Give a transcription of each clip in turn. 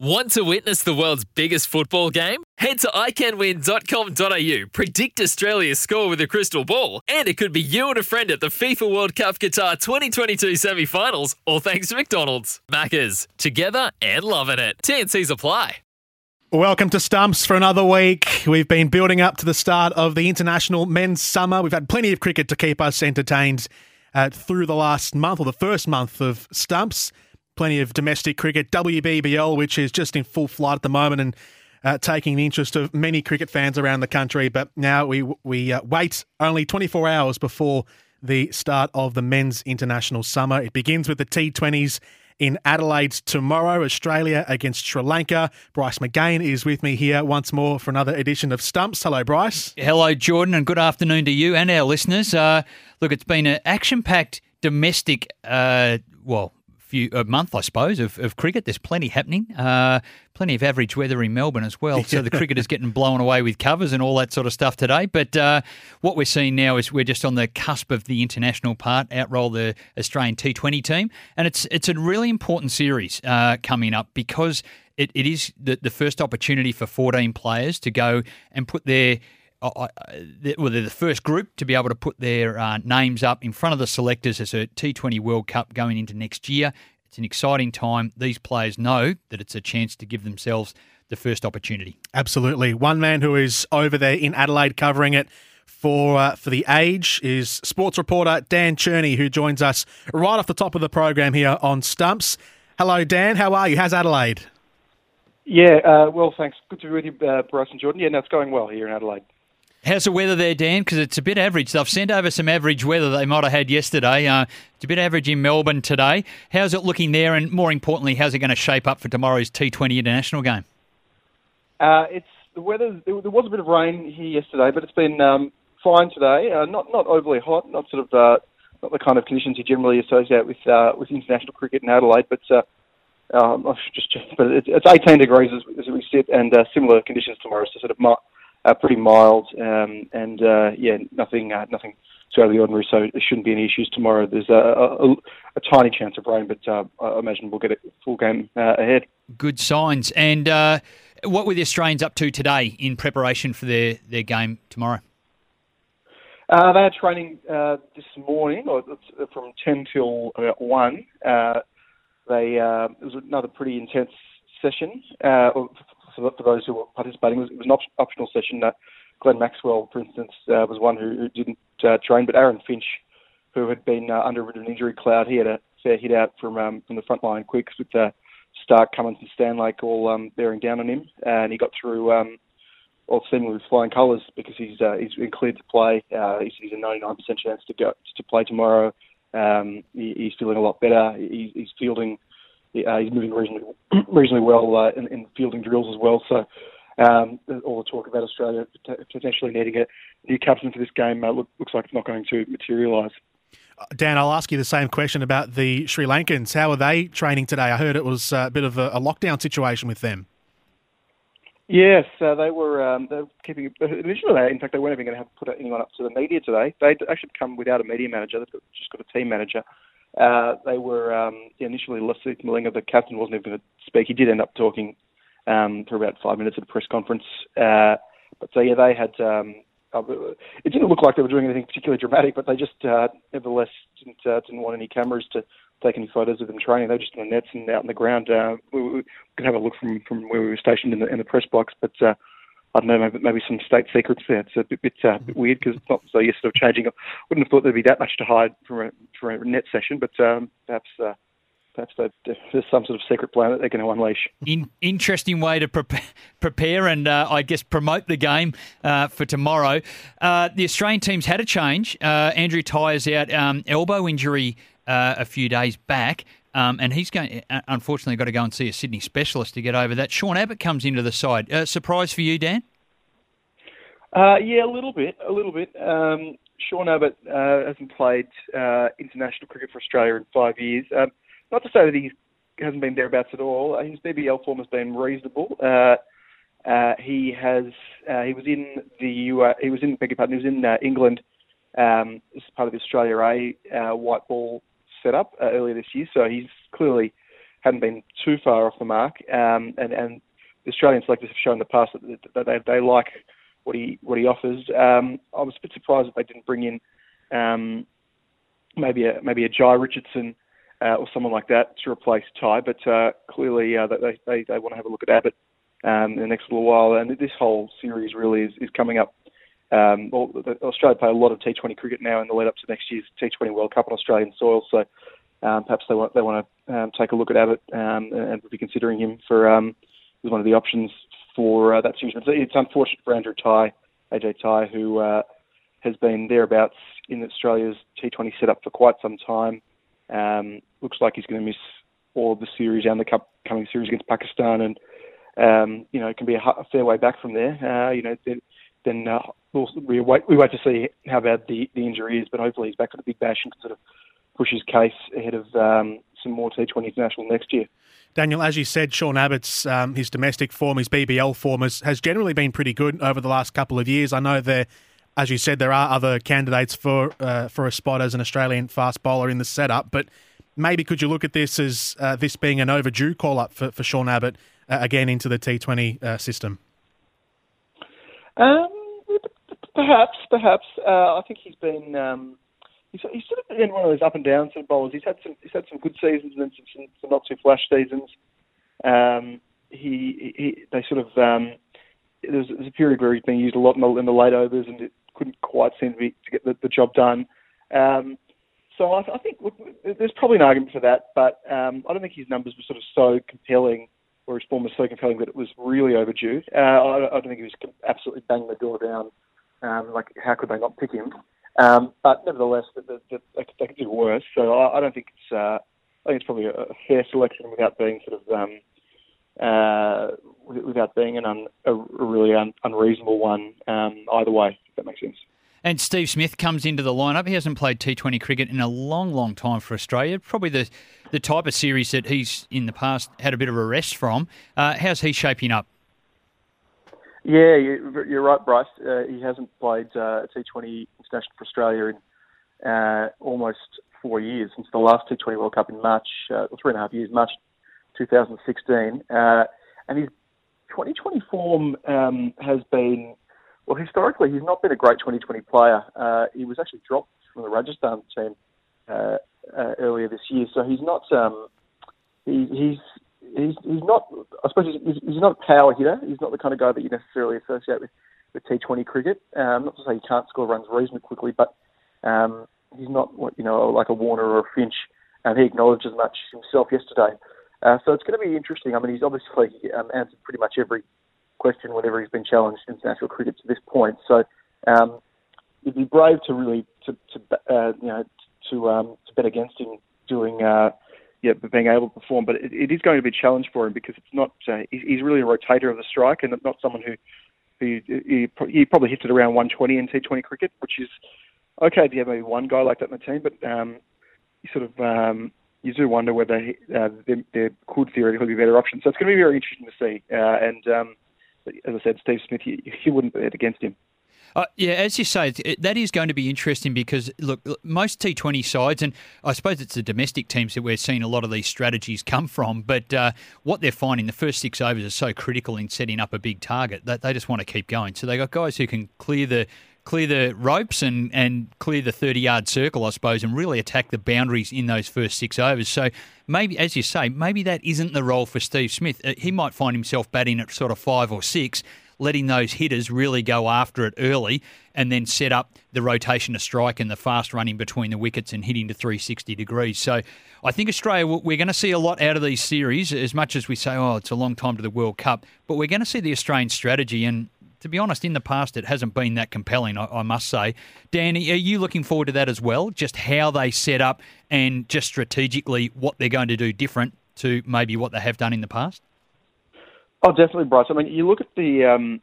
Want to witness the world's biggest football game? Head to iCanWin.com.au, predict Australia's score with a crystal ball, and it could be you and a friend at the FIFA World Cup Qatar 2022 semi finals, all thanks to McDonald's. Maccas, together and loving it. TNC's apply. Welcome to Stumps for another week. We've been building up to the start of the international men's summer. We've had plenty of cricket to keep us entertained uh, through the last month or the first month of Stumps plenty of domestic cricket, WBBL, which is just in full flight at the moment and uh, taking the interest of many cricket fans around the country. But now we we uh, wait only 24 hours before the start of the men's international summer. It begins with the T20s in Adelaide tomorrow, Australia against Sri Lanka. Bryce McGain is with me here once more for another edition of Stumps. Hello, Bryce. Hello, Jordan, and good afternoon to you and our listeners. Uh, look, it's been an action packed domestic, uh, well, few a month, I suppose, of, of cricket. There's plenty happening. Uh, plenty of average weather in Melbourne as well. So the cricket is getting blown away with covers and all that sort of stuff today. But uh, what we're seeing now is we're just on the cusp of the international part. Outroll the Australian T20 team, and it's it's a really important series uh, coming up because it, it is the, the first opportunity for 14 players to go and put their well, they're the first group to be able to put their uh, names up in front of the selectors as a T20 World Cup going into next year. It's an exciting time. These players know that it's a chance to give themselves the first opportunity. Absolutely. One man who is over there in Adelaide covering it for uh, for the age is sports reporter Dan Cherny, who joins us right off the top of the program here on Stumps. Hello, Dan. How are you? How's Adelaide? Yeah, uh, well, thanks. Good to be with you, uh, Bryce and Jordan. Yeah, no, it's going well here in Adelaide. How's the weather there, Dan? Because it's a bit average. They've sent over some average weather they might have had yesterday. Uh, it's a bit average in Melbourne today. How's it looking there? And more importantly, how's it going to shape up for tomorrow's T20 international game? Uh, it's the weather. There was a bit of rain here yesterday, but it's been um, fine today. Uh, not not overly hot. Not sort of uh, not the kind of conditions you generally associate with uh, with international cricket in Adelaide, but. Uh, um, I should just but it's, it's 18 degrees as, as we sit, and similar conditions tomorrow. So sort of uh, pretty mild, um, and uh, yeah, nothing uh, nothing too out of the ordinary. So there shouldn't be any issues tomorrow. There's a, a, a tiny chance of rain, but uh, I imagine we'll get a full game uh, ahead. Good signs. And uh, what were the Australians up to today in preparation for their, their game tomorrow? Uh, they had training uh, this morning, or from ten till about one. Uh, they it was another pretty intense session for, for those who were participating. It was, it was an op- optional session. Uh, Glenn Maxwell, for instance, uh, was one who, who didn't uh, train, but Aaron Finch, who had been uh, under an injury cloud, he had a fair hit out from um, from the front line quicks with uh, Starc, Cummins, and Stanlake all um, bearing down on him, and he got through um, all seemingly with flying colours because he's uh, he's been cleared to play. Uh, he's, he's a 99% chance to go to play tomorrow. Um, he, he's feeling a lot better. He, he's fielding uh, he's moving reasonably reasonably well uh, in, in fielding drills as well. So um, all the talk about Australia potentially needing a new captain for this game uh, look, looks like it's not going to materialise. Uh, Dan, I'll ask you the same question about the Sri Lankans. How are they training today? I heard it was a bit of a, a lockdown situation with them. Yes, uh, they were. Um, they were keeping initially. In fact, they weren't even going to have to put anyone up to the media today. They'd actually come without a media manager. They've just got a team manager. Uh, they were um, initially Lasith Malinga, the captain, wasn't even going to speak. He did end up talking um, for about five minutes at a press conference. Uh, but so yeah, they had. Um, uh, it didn't look like they were doing anything particularly dramatic, but they just uh, nevertheless didn't uh, didn't want any cameras to take any photos of them training. They were just in the nets and out in the ground. Uh, we, we could have a look from from where we were stationed in the in the press box, but. Uh, I don't know, maybe, maybe some state secrets there. It's a bit, bit, uh, bit weird because it's not so you're sort of changing. I wouldn't have thought there'd be that much to hide from a, from a net session, but um, perhaps uh, there's some sort of secret plan that they're going to unleash. In, interesting way to prepare, prepare and uh, I guess promote the game uh, for tomorrow. Uh, the Australian team's had a change. Uh, Andrew Tye's out um, elbow injury uh, a few days back. Um, and he's going, uh, unfortunately, got to go and see a Sydney specialist to get over that. Sean Abbott comes into the side. Uh, surprise for you, Dan? Uh, yeah, a little bit, a little bit. Um, Sean Abbott uh, hasn't played uh, international cricket for Australia in five years. Um, not to say that he hasn't been thereabouts at all. His BBL form has been reasonable. Uh, uh, he has uh, he was in the U. he was in beg your pardon, he was in uh, England um, as part of the Australia A uh, white ball setup uh, earlier this year. So he's clearly hadn't been too far off the mark. Um, and and the Australian selectors have shown in the past that, that they, they like what he what he offers. Um, I was a bit surprised that they didn't bring in um, maybe a maybe a Jhye Richardson uh, or someone like that to replace Tye, but uh, clearly uh, they, they they want to have a look at Abbott um, in the next little while, and this whole series really is, is coming up. Um, Australia play a lot of T20 cricket now in the lead up to next year's T20 World Cup on Australian soil, so um, perhaps they want they want to um, take a look at Abbott um, and be considering him for um, as one of the options for uh, that series. It's unfortunate for Andrew Tye, AJ Tye, who uh, has been thereabouts in Australia's T20 setup for quite some time. Um, looks like he's going to miss all of the series and the cup coming series against Pakistan, and um, you know it can be a, a fair way back from there. Uh, you know, then, uh, we'll, we wait we wait to see how bad the, the injury is, but hopefully he's back for the big bash and can sort of push his case ahead of um, some more T20 international next year. Daniel, as you said, Sean Abbott's um, his domestic form, his BBL form has, has generally been pretty good over the last couple of years. I know there, as you said, there are other candidates for uh, for a spot as an Australian fast bowler in the setup, but maybe could you look at this as uh, this being an overdue call up for, for Sean Abbott uh, again into the T20 uh, system? Um, perhaps, perhaps. Uh, I think he's been. Um he's, he's sort of been one of those up and down sort of bowlers. He's had some he's had some good seasons and then some, some, some not too flash seasons. Um, he, he they sort of um, there, was, there a period where he's been used a lot in the, in the late overs and it couldn't quite seem to, be, to get the, the job done. Um, so I, I think look, there's probably an argument for that, but um, I don't think his numbers were sort of so compelling or his form was so compelling that it was really overdue. Uh, I, I don't think he was absolutely banging the door down. Um, like, how could they not pick him? Um, but nevertheless, the, the, the, they, could do worse. So I, I don't think it's. Uh, I think it's probably a, fair selection without being sort of um, uh, without being an un, a, a really un, unreasonable one um, either way. If that makes sense. And Steve Smith comes into the lineup. He hasn't played T20 cricket in a long, long time for Australia. Probably the the type of series that he's in the past had a bit of a rest from. Uh, how's he shaping up? Yeah, you're right, Bryce. Uh, he hasn't played uh, T20 international for Australia in uh, almost four years since the last T20 World Cup in March, uh, three and a half years, March 2016. Uh, and his 2020 form um, has been, well, historically, he's not been a great 2020 player. Uh, he was actually dropped from the Rajasthan team uh, uh, earlier this year, so he's not. Um, he, he's he's he's not. I suppose he's, he's not a power hitter. He's not the kind of guy that you necessarily associate with with T20 cricket. Um, not to say he can't score runs reasonably quickly, but um, he's not you know like a Warner or a Finch, and he acknowledged as much himself yesterday. Uh, so it's going to be interesting. I mean, he's obviously um, answered pretty much every question whenever he's been challenged in international cricket to this point. So um, you'd be brave to really to, to uh, you know to um, to bet against him doing. Uh, yeah, being able to perform. But it, it is going to be a challenge for him because it's not. Uh, he's really a rotator of the strike and not someone who who he, he probably hits it around 120 in T20 cricket, which is okay if you have maybe one guy like that in the team. But um, you sort of um, you do wonder whether he, uh, there, there could theoretically be better options. So it's going to be very interesting to see. Uh, and um, as I said, Steve Smith, he, he wouldn't bet against him. Uh, yeah, as you say, that is going to be interesting because look, most T20 sides, and I suppose it's the domestic teams that we're seeing a lot of these strategies come from. But uh, what they're finding, the first six overs are so critical in setting up a big target that they just want to keep going. So they've got guys who can clear the clear the ropes and, and clear the 30 yard circle, I suppose, and really attack the boundaries in those first six overs. So maybe, as you say, maybe that isn't the role for Steve Smith. Uh, he might find himself batting at sort of five or six letting those hitters really go after it early and then set up the rotation to strike and the fast running between the wickets and hitting to 360 degrees. So I think Australia, we're going to see a lot out of these series as much as we say, oh, it's a long time to the World Cup, but we're going to see the Australian strategy and to be honest, in the past it hasn't been that compelling. I, I must say, Danny, are you looking forward to that as well? Just how they set up and just strategically what they're going to do different to maybe what they have done in the past. Oh, definitely, Bryce. I mean, you look at the. Um,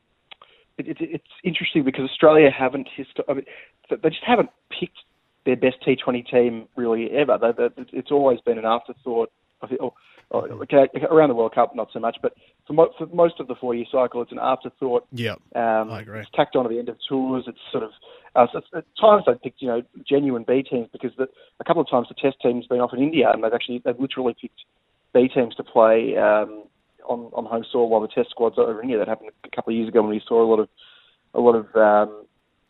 it, it, it's interesting because Australia haven't. Histo- I mean, they just haven't picked their best T20 team really ever. They, they, it's always been an afterthought. I think, or, or, okay, around the World Cup, not so much, but for, mo- for most of the four-year cycle, it's an afterthought. Yeah, um, I agree. It's tacked on at the end of tours. It's sort of uh, so at times they picked you know genuine B teams because the, a couple of times the Test team's been off in India and they've actually they've literally picked B teams to play um, on on home soil while the Test squads are over in India. That happened a couple of years ago when we saw a lot of a lot of um,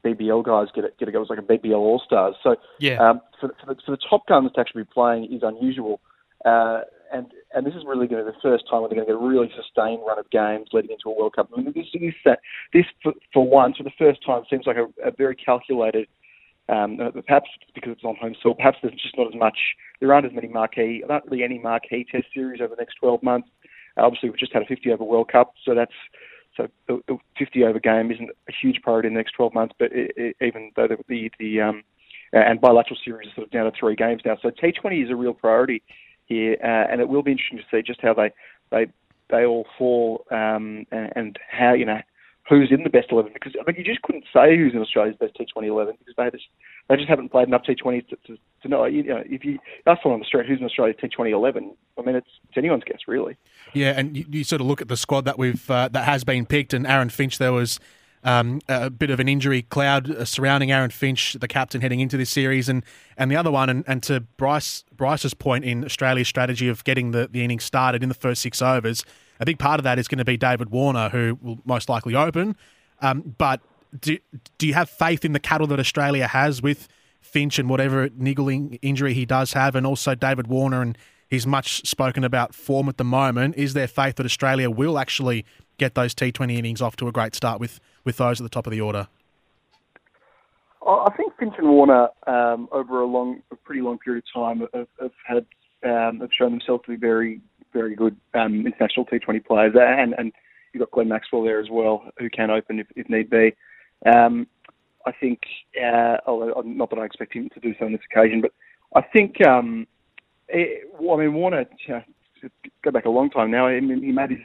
BBL guys get it, get it go. It was like a BBL All Stars. So Yeah. um, for, for, the, for the top guns to actually be playing is unusual. Uh, and and this is really going to be the first time where they're going to get a really sustained run of games leading into a World Cup. I mean, this this for, for once, for the first time, seems like a, a very calculated. Um, uh, perhaps because it's on home soil, perhaps there's just not as much. There aren't as many marquee, not really any marquee Test series over the next 12 months. Uh, obviously, we've just had a 50 over World Cup, so that's so the, the 50 over game isn't a huge priority in the next 12 months. But it, it, even though the the, the um, and bilateral series sort of down to three games now, so T20 is a real priority here, uh, and it will be interesting to see just how they they they all fall um, and, and how you know who's in the best eleven. Because I mean, you just couldn't say who's in Australia's best T20 eleven because they just they just haven't played enough T20s to, to, to know. You know, if you ask someone on the street who's in Australia's T20 eleven, I mean, it's, it's anyone's guess really. Yeah, and you, you sort of look at the squad that we've uh, that has been picked, and Aaron Finch. There was um, a bit of an injury cloud uh, surrounding Aaron Finch, the captain, heading into this series, and, and the other one, and, and to Bryce Bryce's point in Australia's strategy of getting the, the innings started in the first six overs, a big part of that is going to be David Warner, who will most likely open. Um, but do do you have faith in the cattle that Australia has with Finch and whatever niggling injury he does have, and also David Warner and his much spoken about form at the moment? Is there faith that Australia will actually get those T20 innings off to a great start with, with those at the top of the order? I think Finch and Warner, um, over a long, a pretty long period of time, have, have had um, have shown themselves to be very, very good um, international T20 players, and and you've got Glenn Maxwell there as well, who can open if, if need be. Um, I think, uh, although not that I expect him to do so on this occasion, but I think, um, it, well, I mean, Warner, you know, go back a long time now. I mean, he made his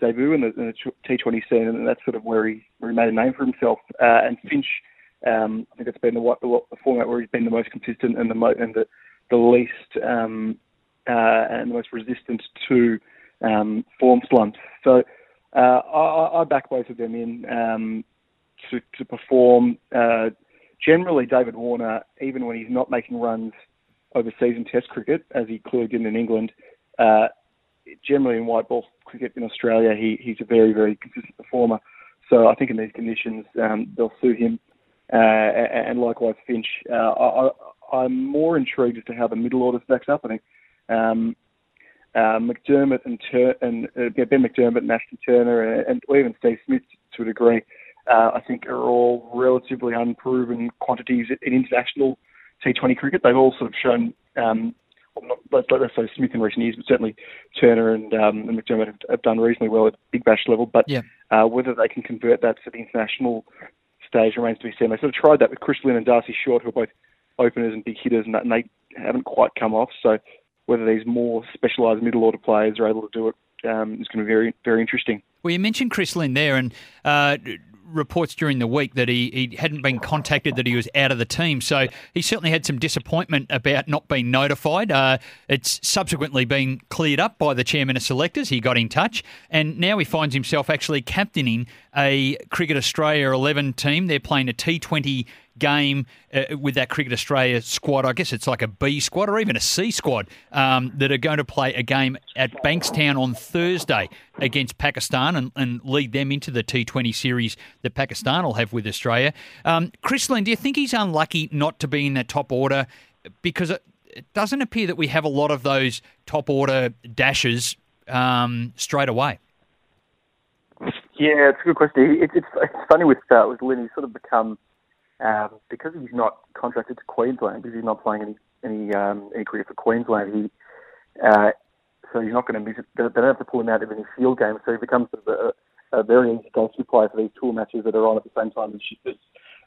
debut in the, in the T20 scene, and that's sort of where he where he made a name for himself. Uh, and Finch, um, I think it's been the, the, format where he's been the most consistent and the mo- and the the least um, uh, and the most resistant to um, form slumps. So uh, I, I back both of them in um, to, to perform. Uh, generally, David Warner, even when he's not making runs overseas in Test cricket, as he clearly did in England, uh, generally in white ball cricket in Australia, he, he's a very, very consistent performer. So I think in these conditions, um, they'll suit him. Uh, and likewise, Finch. Uh, I, I'm more intrigued as to how the middle order stacks up. I think um, uh, McDermott and, Tur- and uh, Ben McDermott and Ashton Turner and, and even Steve Smith to a degree, uh, I think are all relatively unproven quantities in international T20 cricket. They've all sort of shown, um, not, let's, let's say Smith in recent years, but certainly Turner and, um, and McDermott have, have, done reasonably well at Big Bash level. But yeah. uh, whether they can convert that to the international stage remains to be seen. They sort of tried that with Chris Lynn and Darcy Short, who are both openers and big hitters, and, that, and they haven't quite come off. So whether these more specialised middle order players are able to do it um, is going to be very, very interesting. Well, you mentioned Chris Lynn there, and uh, reports during the week that he, he hadn't been contacted, that he was out of the team. So he certainly had some disappointment about not being notified. Uh, it's subsequently been cleared up by the chairman of selectors. He got in touch, and now he finds himself actually captaining a Cricket Australia 11 team. They're playing a T20 game uh, with that Cricket Australia squad. I guess it's like a B squad or even a C squad um, that are going to play a game at Bankstown on Thursday against Pakistan and, and, lead them into the T20 series that Pakistan will have with Australia. Um, Chris Lynn, do you think he's unlucky not to be in that top order? Because it, it doesn't appear that we have a lot of those top order dashes um, straight away. Yeah, it's a good question. It's, it's, it's funny with uh, with Lynn. He's sort of become um, because he's not contracted to Queensland, because he's not playing any any um, any cricket for Queensland. He uh, so he's not going to miss it. They don't have to pull him out of any field games, so he becomes sort of a very easy go-to player for these tour matches that are on at the same time as,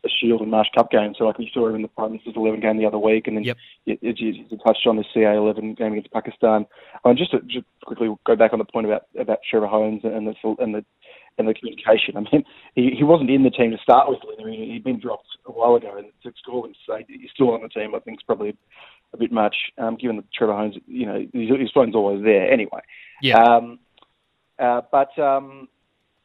a Shield and Marsh Cup game. So like we saw him in the Prime Minister's 11 game the other week, and then Yep. you, you, you touched on the CA 11 game against Pakistan. And just to just quickly go back on the point about about Trevor Hohns and the and the and the communication. I mean, he, he wasn't in the team to start with. I mean, he'd been dropped a while ago, and to call him to say he's still on the team, I think, is probably a bit much, um, given that Trevor Hohns, you know, his, his phone's always there anyway. Yeah. Um, uh, but um,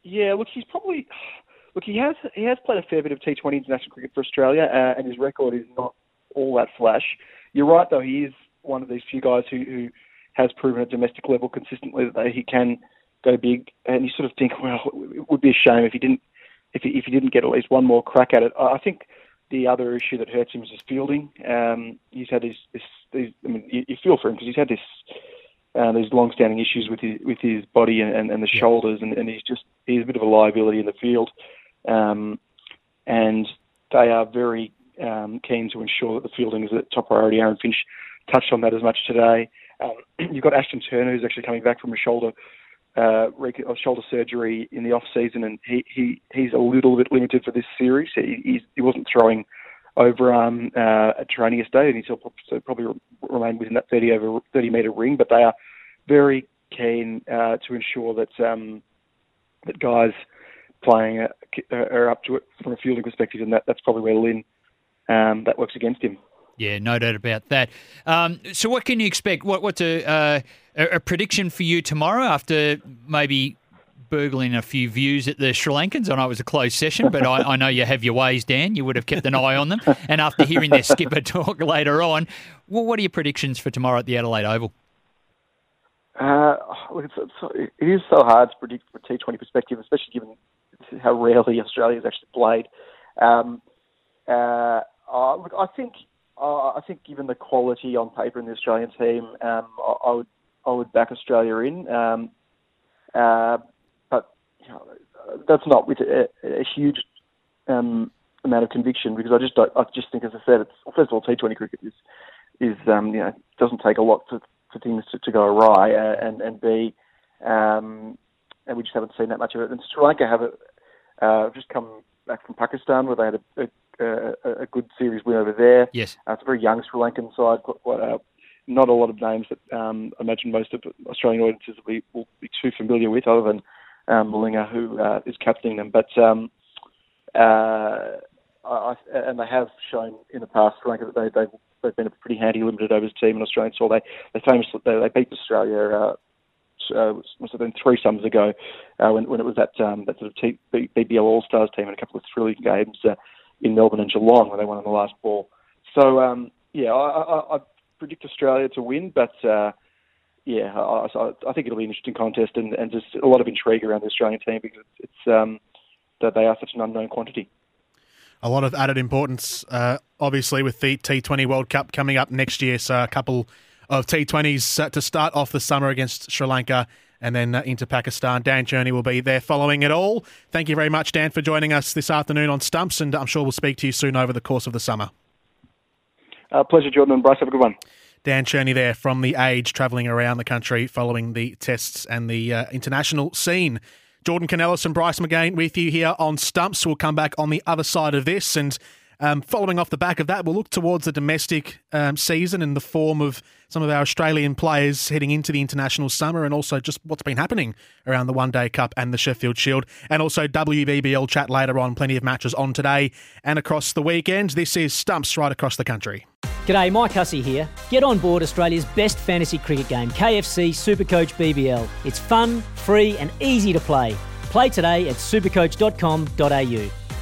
yeah, look, he's probably look. He has he has played a fair bit of T20 international cricket for Australia, uh, and his record is not all that flash. You're right, though. He is one of these few guys who, who has proven at domestic level consistently that he can go big. And you sort of think, well, it would be a shame if he didn't if he, if he didn't get at least one more crack at it. I think the other issue that hurts him is his fielding. Um, he's had his, this, these, I mean, you, you feel for him because he's had this uh, these long-standing issues with his with his body and, and, and the shoulders, and, and he's just he's a bit of a liability in the field. Um, and they are very um, keen to ensure that the fielding is a top priority. Aaron Finch touched on that as much today. Um, you've got Ashton Turner, who's actually coming back from a shoulder uh, shoulder surgery in the off season, and he, he he's a little bit limited for this series. He he's, he wasn't throwing overarm uh, at training yesterday, and prob- so probably re- remain within that 30 over 30 metre ring. But they are very keen uh, to ensure that um, that guys playing uh, are up to it from a fielding perspective, and that, that's probably where Lynn um, that works against him. Yeah, no doubt about that. Um, so, what can you expect? What, what's a, uh, a, prediction for you tomorrow after maybe burgling a few views at the Sri Lankans? I know it was a closed session, but I, I know you have your ways, Dan. You would have kept an eye on them. And after hearing their skipper talk later on, well, what are your predictions for tomorrow at the Adelaide Oval? Uh, it's, it's, it is so hard to predict from a T20 perspective, especially given how rarely Australia's actually played. Um, uh, uh, look, I think uh, I think given the quality on paper in the Australian team, um, I, I would I would back Australia in. Um, uh, but you know, that's not with a, a huge um, amount of conviction because I just don't, I just think, as I said, it's, first of all, T20 cricket is is um, you know doesn't take a lot for, for things to, to go awry, uh, and and B, um, and we just haven't seen that much of it. And Sri Lanka have a, uh, just come back from Pakistan where they had a, a, a good series win over there. Yes. Uh, it's a very young Sri Lankan side. Quite, quite, uh, not a lot of names that um, I imagine most of Australian audiences will be, will be too familiar with, other than um, Malinga, who uh, is captaining them. But um, uh, I, and they have shown in the past, Sri Lanka, that they, they've, they've been a pretty handy limited overs team in Australian soil. They they famously they, they beat Australia. Uh, uh, must have been three summers ago, uh, when when it was that um, that sort of T- B- BBL All Stars team in a couple of thrilling games uh, in Melbourne and Geelong when they won on the last ball. So um, yeah, I, I, I predict Australia to win, but uh, yeah, I, I, think it'll be an interesting contest and, and just a lot of intrigue around the Australian team because it's, it's um, that they are such an unknown quantity. A lot of added importance, uh, obviously, with the T20 World Cup coming up next year. So a couple of T20s uh, to start off the summer against Sri Lanka and then uh, into Pakistan. Dan Cherny will be there following it all. Thank you very much, Dan, for joining us this afternoon on Stumps, and I'm sure we'll speak to you soon over the course of the summer. Uh, pleasure, Jordan and Bryce. Have a good one. Dan Cherny there from The Age, travelling around the country following the tests and the uh, international scene. Jordan Canellis and Bryce McGain with you here on Stumps. We'll come back on the other side of this. And um, following off the back of that, we'll look towards the domestic um, season in the form of some of our Australian players heading into the international summer and also just what's been happening around the One Day Cup and the Sheffield Shield. And also WBBL chat later on. Plenty of matches on today and across the weekend. This is Stumps right across the country. G'day, Mike Hussey here. Get on board Australia's best fantasy cricket game, KFC Supercoach BBL. It's fun, free, and easy to play. Play today at supercoach.com.au.